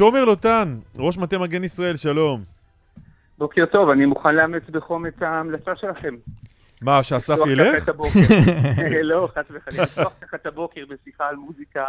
תומר לוטן, ראש מטה מגן ישראל, שלום. בוקר טוב, אני מוכן לאמץ בחום את ההמלצה שלכם. מה, שאסף ילך? לא, חס וחלילה, לפתוח ככה את הבוקר בשיחה על מוזיקה,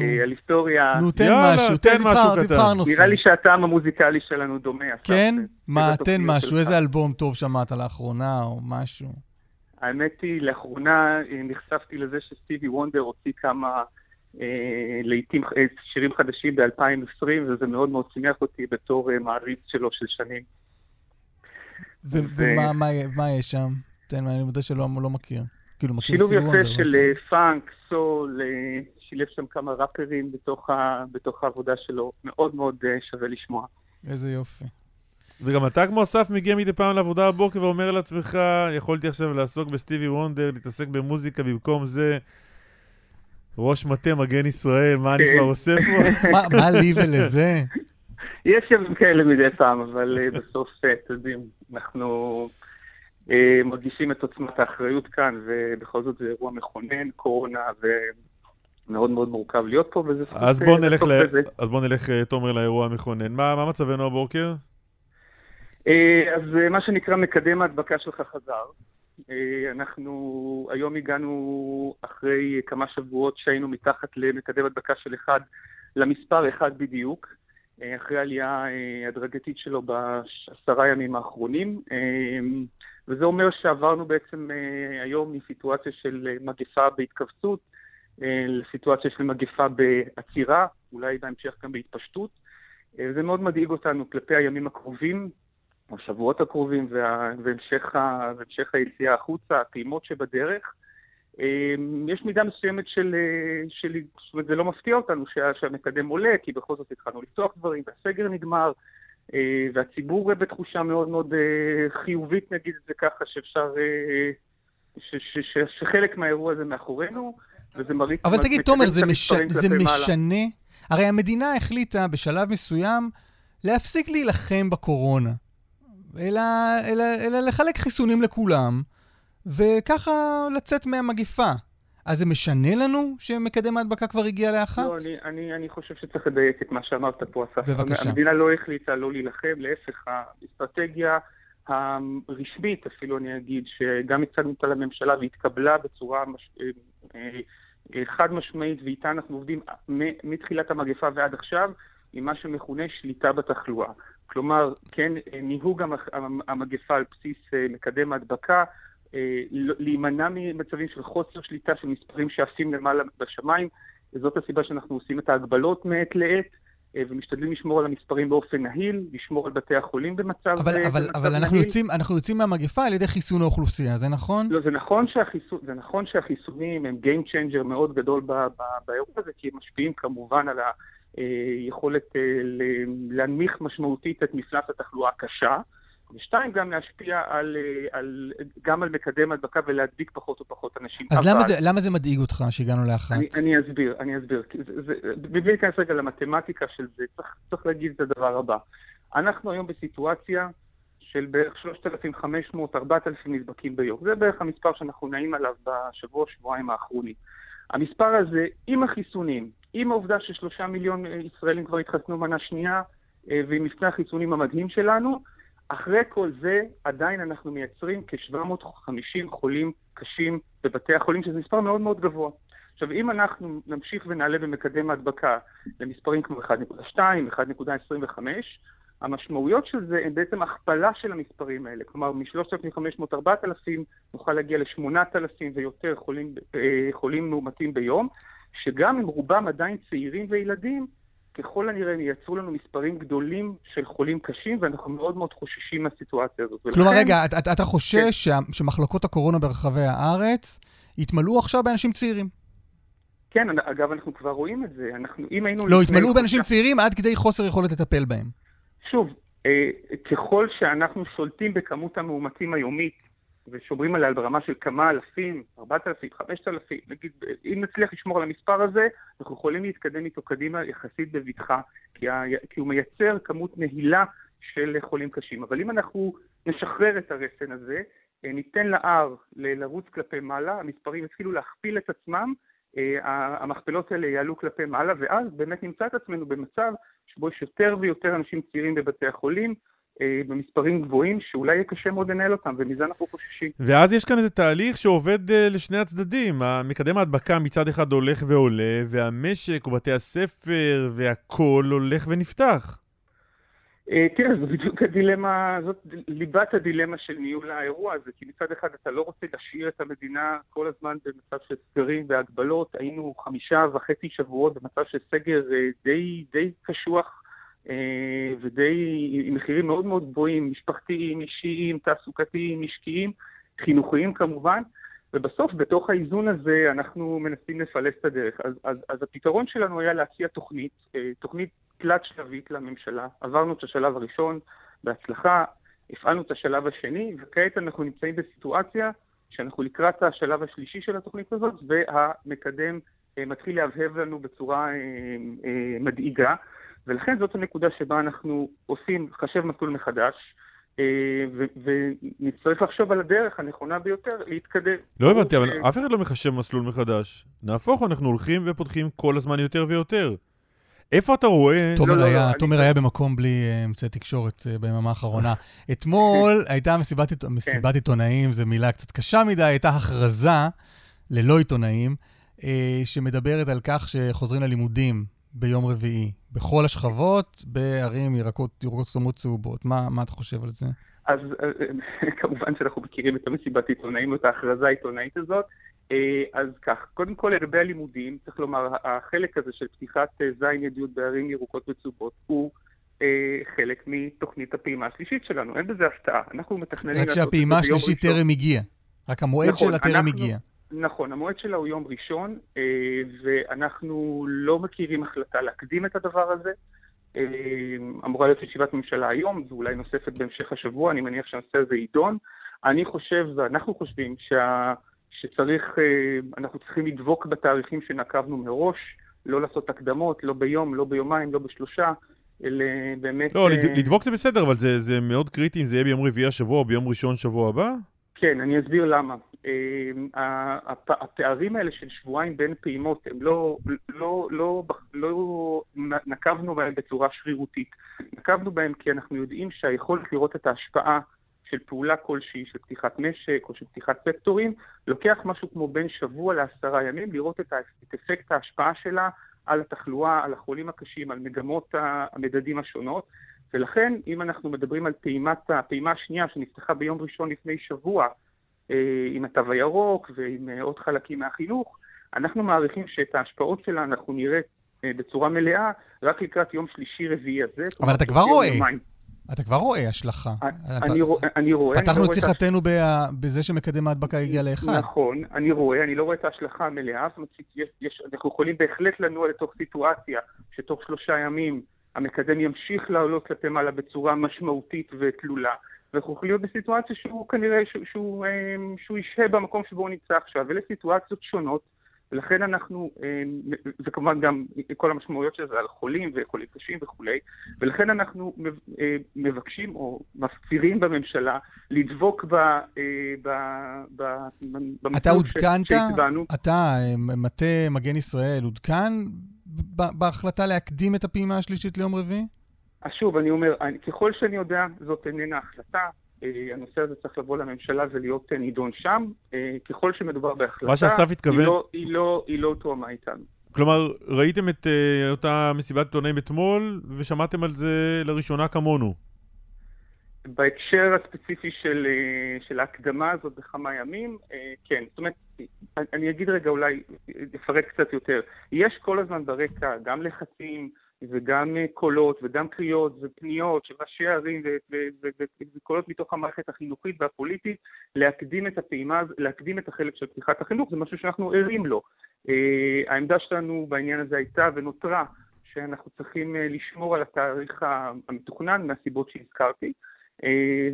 אה, על היסטוריה. נו, תן משהו, תן משהו, תבחר נושא. נראה לי שהטעם המוזיקלי שלנו דומה. כן? מה, תן משהו, איזה אלבום טוב שמעת לאחרונה, או משהו? האמת היא, לאחרונה אה, נחשפתי לזה שסטיבי וונדר הוציא כמה לעיתים שירים חדשים ב-2020, וזה מאוד מאוד שימח אותי בתור מעריץ שלו של שנים. ומה יש שם? תן, אני מודה שלא לא מכיר. כאילו, מכיר שילוב יפה של פאנק, סול, שילב שם כמה ראפרים בתוך, ה, בתוך העבודה שלו. מאוד מאוד שווה לשמוע. איזה יופי. וגם אתה כמו אסף מגיע מדי פעם לעבודה בבוקר ואומר לעצמך, יכולתי עכשיו לעסוק בסטיבי וונדר, להתעסק במוזיקה במקום זה. ראש מטה מגן ישראל, מה אני כבר עושה פה? מה לי ולזה? יש ימים כאלה מדי פעם, אבל בסוף, אתם יודעים, אנחנו מרגישים את עוצמת האחריות כאן, ובכל זאת זה אירוע מכונן, קורונה, ומאוד מאוד מורכב להיות פה, וזה זכות אז בוא נלך, ל... אז בוא נלך, תומר, לאירוע המכונן. מה, מה מצבנו הבוקר? אז מה שנקרא מקדם ההדבקה שלך חזר. אנחנו היום הגענו אחרי כמה שבועות שהיינו מתחת למקדם הדבקה של אחד למספר אחד בדיוק. אחרי עלייה אה, הדרגתית שלו בעשרה ימים האחרונים. אה, וזה אומר שעברנו בעצם אה, היום מסיטואציה של מגפה בהתכווצות לסיטואציה של מגפה בעצירה, אולי בהמשך גם בהתפשטות. זה מאוד מדאיג אותנו כלפי הימים הקרובים, השבועות הקרובים והמשך, והמשך היציאה החוצה, הפעימות שבדרך. אמ, יש מידה מסוימת של, אה, של זאת אומרת, זה לא מפתיע אותנו שה, שהמקדם עולה, כי בכל זאת התחלנו לפתוח דברים, והסגר נגמר, אה, והציבור בתחושה מאוד מאוד אה, חיובית, נגיד את זה ככה, שאפשר, ש, ש, ש, שחלק מהאירוע הזה מאחורינו, וזה מריץ... אבל תגיד, תומר, זה, מש... זה משנה? הרי המדינה החליטה בשלב מסוים להפסיק להילחם בקורונה, אלא, אלא, אלא לחלק חיסונים לכולם. וככה לצאת מהמגיפה. אז זה משנה לנו שמקדם ההדבקה כבר הגיע לאחת? לא, אני, אני, אני חושב שצריך לדייק את מה שאמרת פה, אסף. בבקשה. המדינה לא החליטה לא להילחם, להפך, האסטרטגיה הרשמית, אפילו אני אגיד, שגם הצגנו אותה לממשלה והתקבלה בצורה מש... אה, אה, חד משמעית, ואיתה אנחנו עובדים מתחילת המגפה ועד עכשיו, עם מה שמכונה שליטה בתחלואה. כלומר, כן, ניהוג המגפה על בסיס אה, מקדם ההדבקה, אה, לא, להימנע ממצבים של חוסר שליטה של מספרים שעפים למעלה בשמיים, וזאת הסיבה שאנחנו עושים את ההגבלות מעת לעת. אה, ומשתדלים לשמור על המספרים באופן נהיל, לשמור על בתי החולים במצב אבל, נהיל. אבל, אבל אנחנו, יוצאים, אנחנו יוצאים מהמגפה על ידי חיסון האוכלוסייה, זה נכון? לא, זה נכון, שהחיסון, זה נכון שהחיסונים הם Game Changer מאוד גדול באירוע הזה, כי הם משפיעים כמובן על היכולת אה, להנמיך משמעותית את מפלס התחלואה הקשה. ושתיים, גם להשפיע על, אה, על, גם על מקדם הדבקה ולהדביק פחות ופחות אנשים. אז אבל... למה, זה, למה זה מדאיג אותך שהגענו לאחת? אני, אני אסביר, אני אסביר. מבלי להיכנס רגע למתמטיקה של זה, צריך, צריך להגיד את הדבר הבא. אנחנו היום בסיטואציה של בערך 3,500-4,000 נדבקים ביום. זה בערך המספר שאנחנו נעים עליו בשבוע, שבועיים האחרונים. המספר הזה, עם החיסונים, עם העובדה ששלושה מיליון ישראלים כבר התחסנו מנה שנייה, אה, ועם מבצע החיסונים המדהים שלנו, אחרי כל זה, עדיין אנחנו מייצרים כ-750 חולים קשים בבתי החולים, שזה מספר מאוד מאוד גבוה. עכשיו, אם אנחנו נמשיך ונעלה במקדם ההדבקה למספרים כמו 1.2, 1.25, המשמעויות של זה הן בעצם הכפלה של המספרים האלה. כלומר, מ-3,500-4,000 נוכל להגיע ל-8,000 ויותר חולים, אה, חולים מאומתים ביום, שגם אם רובם עדיין צעירים וילדים, ככל הנראה הם ייצרו לנו מספרים גדולים של חולים קשים, ואנחנו מאוד מאוד חוששים מהסיטואציה הזאת. כלומר, ולכן... רגע, אתה, אתה חושש כן. שמחלקות הקורונה ברחבי הארץ יתמלאו עכשיו באנשים צעירים? כן, אגב, אנחנו כבר רואים את זה. אנחנו, אם היינו... לא, יתמלאו באנשים צעירים עד כדי חוסר יכולת לטפל בהם. שוב, אה, ככל שאנחנו שולטים בכמות המאומתים היומית, ושומרים עליה ברמה של כמה אלפים, ארבעת אלפים, חמשת אלפים, נגיד, אם נצליח לשמור על המספר הזה, אנחנו יכולים להתקדם איתו קדימה יחסית בבטחה, כי, הוא מייצר כמות נהילה של חולים קשים. אבל אם אנחנו נשחרר את הרסן הזה, אה, ניתן ל-R לרוץ כלפי מעלה, המספרים יתחילו להכפיל את עצמם, המכפלות האלה יעלו כלפי מעלה, ואז באמת נמצא את עצמנו במצב שבו יש יותר ויותר אנשים צעירים בבתי החולים, אה, במספרים גבוהים, שאולי יהיה קשה מאוד לנהל אותם, ומזה אנחנו חוששים. ואז יש כאן איזה תהליך שעובד אה, לשני הצדדים. מקדם ההדבקה מצד אחד הולך ועולה, והמשק ובתי הספר והכול הולך ונפתח. אה, תראה, זו בדיוק הדילמה, זאת ליבת הדילמה של ניהול האירוע הזה, כי מצד אחד אתה לא רוצה להשאיר את המדינה כל הזמן במצב של סגרים והגבלות. היינו חמישה וחצי שבועות במצב של סגר די, די קשוח. אה, ודי עם מחירים מאוד מאוד גבוהים, משפחתיים, אישיים, תעסוקתיים, משקיים, חינוכיים כמובן, ובסוף בתוך האיזון הזה אנחנו מנסים לפלס את הדרך. אז, אז, אז הפתרון שלנו היה להציע תוכנית, אה, תוכנית תלת שלבית לממשלה. עברנו את השלב הראשון בהצלחה, הפעלנו את השלב השני, וכעת אנחנו נמצאים בסיטואציה שאנחנו לקראת השלב השלישי של התוכנית הזאת, והמקדם אה, מתחיל להבהב לנו בצורה מדאיגה. ולכן זאת הנקודה שבה אנחנו עושים חשב מסלול מחדש, אה, ונצטרך לחשוב על הדרך הנכונה ביותר להתקדם. לא הבנתי, אבל אף אחד לא מחשב מסלול מחדש. נהפוך, אנחנו הולכים ופותחים כל הזמן יותר ויותר. איפה אתה רואה... תומר לא, לא, היה, לא, תומר אני... היה במקום בלי אה, אמצעי תקשורת אה, ביממה האחרונה. אתמול הייתה מסיבת, מסיבת עיתונאים, זו מילה קצת קשה מדי, הייתה הכרזה ללא עיתונאים, שמדברת על כך שחוזרים ללימודים ביום רביעי, בכל השכבות, בערים ירקות, ירקות סתומות צהובות. מה, מה אתה חושב על זה? אז אה, כמובן שאנחנו מכירים את המסיבת עיתונאים, את ההכרזה העיתונאית הזאת. אה, אז כך, קודם כל לגבי הלימודים, צריך לומר, החלק הזה של פתיחת אה, זין ידיעות בערים ירוקות וצהובות הוא חלק מתוכנית הפעימה השלישית שלנו, אין בזה הפתעה. אנחנו מתכננים... רק שהפעימה השלישית טרם הגיעה. רק המועד נכון, שלה טרם הגיע. נכון, המועד שלה הוא יום ראשון, אה, ואנחנו לא מכירים החלטה להקדים את הדבר הזה. אה, אמורה להיות ישיבת ממשלה היום, ואולי נוספת בהמשך השבוע, אני מניח שהנושא הזה יידון. אני חושב, ואנחנו חושבים, שה... שצריך, אה, אנחנו צריכים לדבוק בתאריכים שנקבנו מראש, לא לעשות הקדמות, לא ביום, לא ביומיים, לא בשלושה, אלא באמת... לא, לדבוק זה בסדר, אבל זה, זה מאוד קריטי אם זה יהיה ביום רביעי השבוע או ביום ראשון שבוע הבא? כן, אני אסביר למה. אמ, הפערים האלה של שבועיים בין פעימות, הם לא, לא, לא, לא נקבנו בהם בצורה שרירותית. נקבנו בהם כי אנחנו יודעים שהיכולת לראות את ההשפעה של פעולה כלשהי, של פתיחת משק או של פתיחת סקטורים, לוקח משהו כמו בין שבוע לעשרה ימים לראות את אפקט ההשפעה שלה על התחלואה, על החולים הקשים, על מגמות המדדים השונות. ולכן, אם אנחנו מדברים על פעימת, הפעימה השנייה שנפתחה ביום ראשון לפני שבוע, אה, עם התו הירוק ועם אה, עוד חלקים מהחינוך, אנחנו מעריכים שאת ההשפעות שלה אנחנו נראה אה, בצורה מלאה רק לקראת יום שלישי-רביעי הזה. אבל אתה כבר רואה. אתה כבר רואה השלכה. אני, רואה, אני רואה. פתחנו את שיחתנו בזה שמקדם ההדבקה הגיע לאחד. נכון, אני רואה, אני לא רואה את ההשלכה המלאה, זאת אומרת, אנחנו יכולים בהחלט לנוע לתוך סיטואציה שתוך שלושה ימים המקדם ימשיך לעלות כלפי מעלה בצורה משמעותית ותלולה. ואנחנו יכולים להיות בסיטואציה שהוא כנראה, שהוא, שהוא, אמ, שהוא ישהה במקום שבו הוא נמצא עכשיו, אלה סיטואציות שונות, ולכן אנחנו, אמ, וכמובן גם כל המשמעויות של זה על חולים וחולים קשים וכולי, ולכן אנחנו אה, מבקשים או מפצירים בממשלה לדבוק ב, אה, ב, ב, במסלול שהצבענו. אתה, מטה מגן ישראל, עודכן בהחלטה להקדים את הפעימה השלישית ליום רביעי? אז שוב, אני אומר, ככל שאני יודע, זאת איננה החלטה. אה, הנושא הזה צריך לבוא לממשלה ולהיות נידון שם. אה, ככל שמדובר בהחלטה, מה שאסף התכוון... היא לא, היא לא, היא לא תואמה איתנו. כלומר, ראיתם את uh, אותה מסיבת עיתונאים אתמול, ושמעתם על זה לראשונה כמונו. בהקשר הספציפי של, של ההקדמה הזאת בכמה ימים, כן. זאת אומרת, אני אגיד רגע אולי, אפרט קצת יותר. יש כל הזמן ברקע גם לחצים, וגם אה, קולות וגם קריאות ופניות של ראשי ערים וקולות מתוך המערכת החינוכית והפוליטית להקדים את הפעימה, להקדים את החלק של פתיחת החינוך, זה משהו שאנחנו ערים לו. אה, העמדה שלנו בעניין הזה הייתה ונותרה שאנחנו צריכים אה, לשמור על התאריך המתוכנן מהסיבות שהזכרתי.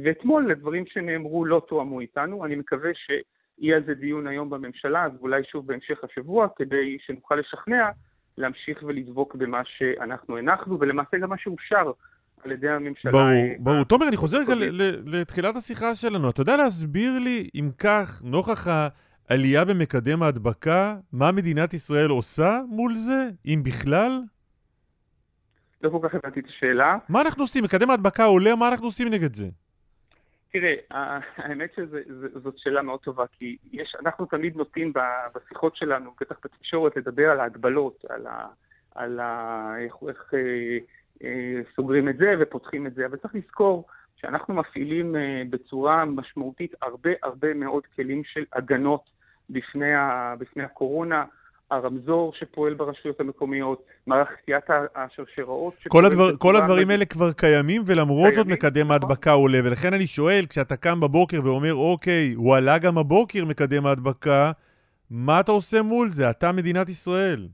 ואתמול לדברים שנאמרו לא תואמו איתנו, אני מקווה שיהיה על זה דיון היום בממשלה, ואולי שוב בהמשך השבוע, כדי שנוכל לשכנע להמשיך ולדבוק במה שאנחנו הנחנו, ולמעשה גם מה שאושר על ידי הממשלה. ברור, ברור. תומר, אני חוזר רגע לתחילת השיחה שלנו. אתה יודע להסביר לי, אם כך, נוכח עלייה במקדם ההדבקה, מה מדינת ישראל עושה מול זה, אם בכלל? לא כל כך הבנתי את השאלה. מה אנחנו עושים? מקדם ההדבקה עולה, מה אנחנו עושים נגד זה? תראה, האמת שזאת שאלה מאוד טובה, כי יש, אנחנו תמיד נוטים בשיחות שלנו, בטח בתקשורת, לדבר על ההגבלות, על, ה, על ה, איך, איך אה, אה, סוגרים את זה ופותחים את זה, אבל צריך לזכור שאנחנו מפעילים אה, בצורה משמעותית הרבה הרבה מאוד כלים של הגנות בפני, ה, בפני הקורונה. הרמזור שפועל ברשויות המקומיות, מערך קטיעת השרשראות. כל, הדבר, כל הדברים האלה כבר קיימים, ולמרות זאת מקדם נכון. ההדבקה עולה. ולכן אני שואל, כשאתה קם בבוקר ואומר, אוקיי, הוא עלה גם הבוקר מקדם ההדבקה, מה אתה עושה מול זה? אתה מדינת ישראל.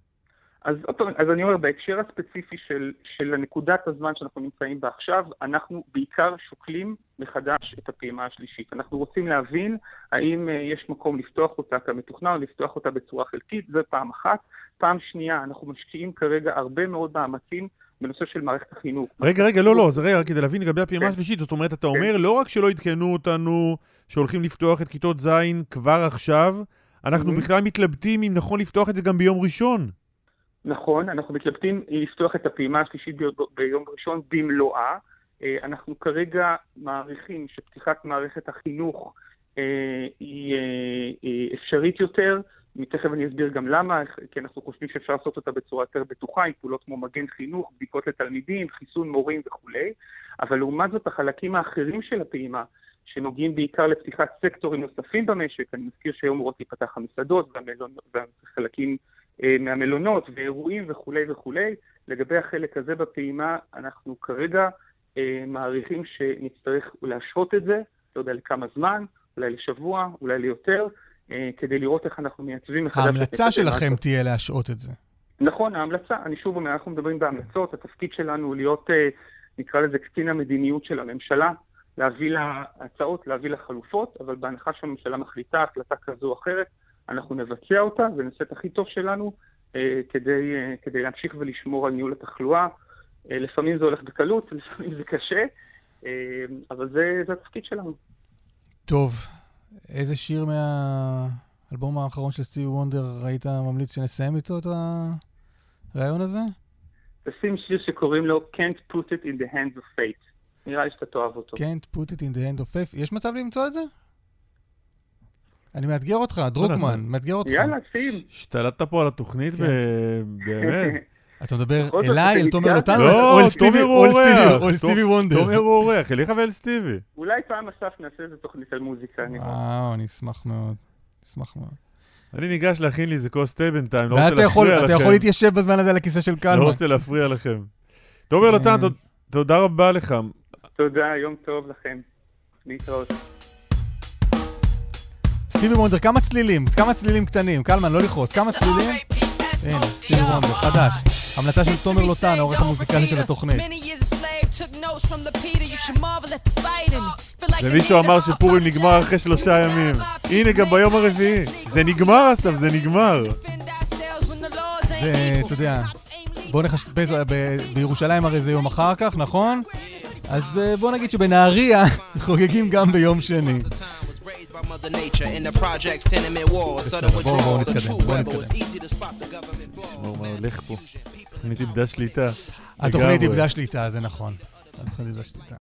אז, אז אני אומר, בהקשר הספציפי של, של נקודת הזמן שאנחנו נמצאים בה עכשיו, אנחנו בעיקר שוקלים מחדש את הפעימה השלישית. אנחנו רוצים להבין האם אה, יש מקום לפתוח אותה כמתוכנן או לפתוח אותה בצורה חלקית, זה פעם אחת. פעם שנייה, אנחנו משקיעים כרגע הרבה מאוד מאמצים בנושא של מערכת החינוך. רגע, רגע, לא, לא, זה רגע, כדי להבין לגבי הפעימה כן. השלישית, זאת אומרת, אתה אומר, כן. לא רק שלא עדכנו אותנו שהולכים לפתוח את כיתות ז' כבר עכשיו, אנחנו בכלל מתלבטים אם נכון לפתוח את זה גם ביום ראשון. נכון, אנחנו מתלבטים לפתוח את הפעימה השלישית ביום ראשון במלואה. אה, אנחנו כרגע מעריכים שפתיחת מערכת החינוך אה, היא אה, אפשרית יותר. תכף אני אסביר גם למה, כי אנחנו חושבים שאפשר לעשות אותה בצורה יותר בטוחה, עם פעולות כמו מגן חינוך, בדיקות לתלמידים, חיסון מורים וכולי, אבל לעומת זאת החלקים האחרים של הפעימה, שנוגעים בעיקר לפתיחת סקטורים נוספים במשק, אני מזכיר שהיום אמורות להיפתח המסעדות והחלקים מהמלונות ואירועים וכולי וכולי. לגבי החלק הזה בפעימה, אנחנו כרגע אה, מעריכים שנצטרך להשהות את זה, לא יודע לכמה זמן, אולי לשבוע, אולי ליותר, אה, כדי לראות איך אנחנו מייצבים מחדש... ההמלצה שלכם תהיה להשהות את זה. נכון, ההמלצה, אני שוב אומר, אנחנו מדברים בהמלצות, התפקיד שלנו הוא להיות, נקרא לזה קצין המדיניות של הממשלה, להביא לה הצעות, להביא לה חלופות, אבל בהנחה שהממשלה מחליטה החלטה כזו או אחרת, אנחנו נבצע אותה ונעשה את הכי טוב שלנו אה, כדי, אה, כדי להמשיך ולשמור על ניהול התחלואה. אה, לפעמים זה הולך בקלות, לפעמים זה קשה, אבל זה, זה התפקיד שלנו. טוב, איזה שיר מהאלבום האחרון של סטיבי וונדר היית ממליץ שנסיים איתו את הרעיון הזה? תשים שיר שקוראים לו Can't Put It in the Hands of Fate. נראה לי שאתה תאהב אותו. Can't Put It in the Hands of Fate. יש מצב למצוא את זה? אני מאתגר אותך, דרוקמן, מאתגר אותך. יאללה, שים. השתלטת פה על התוכנית, כן. באמת. אתה מדבר אליי, אל תומר לוטן, לא, או אל סטיבי או אל סטיבי וונדר? תומר הוא אורח, אליך ואל סטיבי. אולי פעם אסף נעשה איזה תוכנית על מוזיקה, אני וואו, אני אשמח מאוד. אשמח מאוד. אני ניגש להכין לי איזה כוס תה בינתיים, לא רוצה להפריע לכם. ואז אתה יכול להתיישב בזמן הזה על הכיסא של קלמן. לא רוצה להפריע לכם. תומר לוטן, תודה רבה לך. תודה, יום טוב לכם. להתראות. סטיבי וונדר, כמה צלילים, כמה צלילים קטנים, קלמן, לא לכעוס, כמה צלילים? הנה, סטיבי וונדר, חדש. המלצה של תומר לוטן, העורך המוזיקלי של התוכנית. ומישהו אמר שפורים נגמר אחרי שלושה ימים. הנה, גם ביום הרביעי. זה נגמר, אסף, זה נגמר. זה, אתה יודע, בוא נחשב, בירושלים הרי זה יום אחר כך, נכון? אז אה, בוא נגיד שבנהריה חוגגים גם ביום שני. By Mother Nature in the projects, tenement walls, sudden withdrawals, a true rebel. It's easy to spot the government מה הולך פה? התוכנית איבדה שליטה. התוכנית איבדה שליטה, זה נכון. התוכנית איבדה שליטה.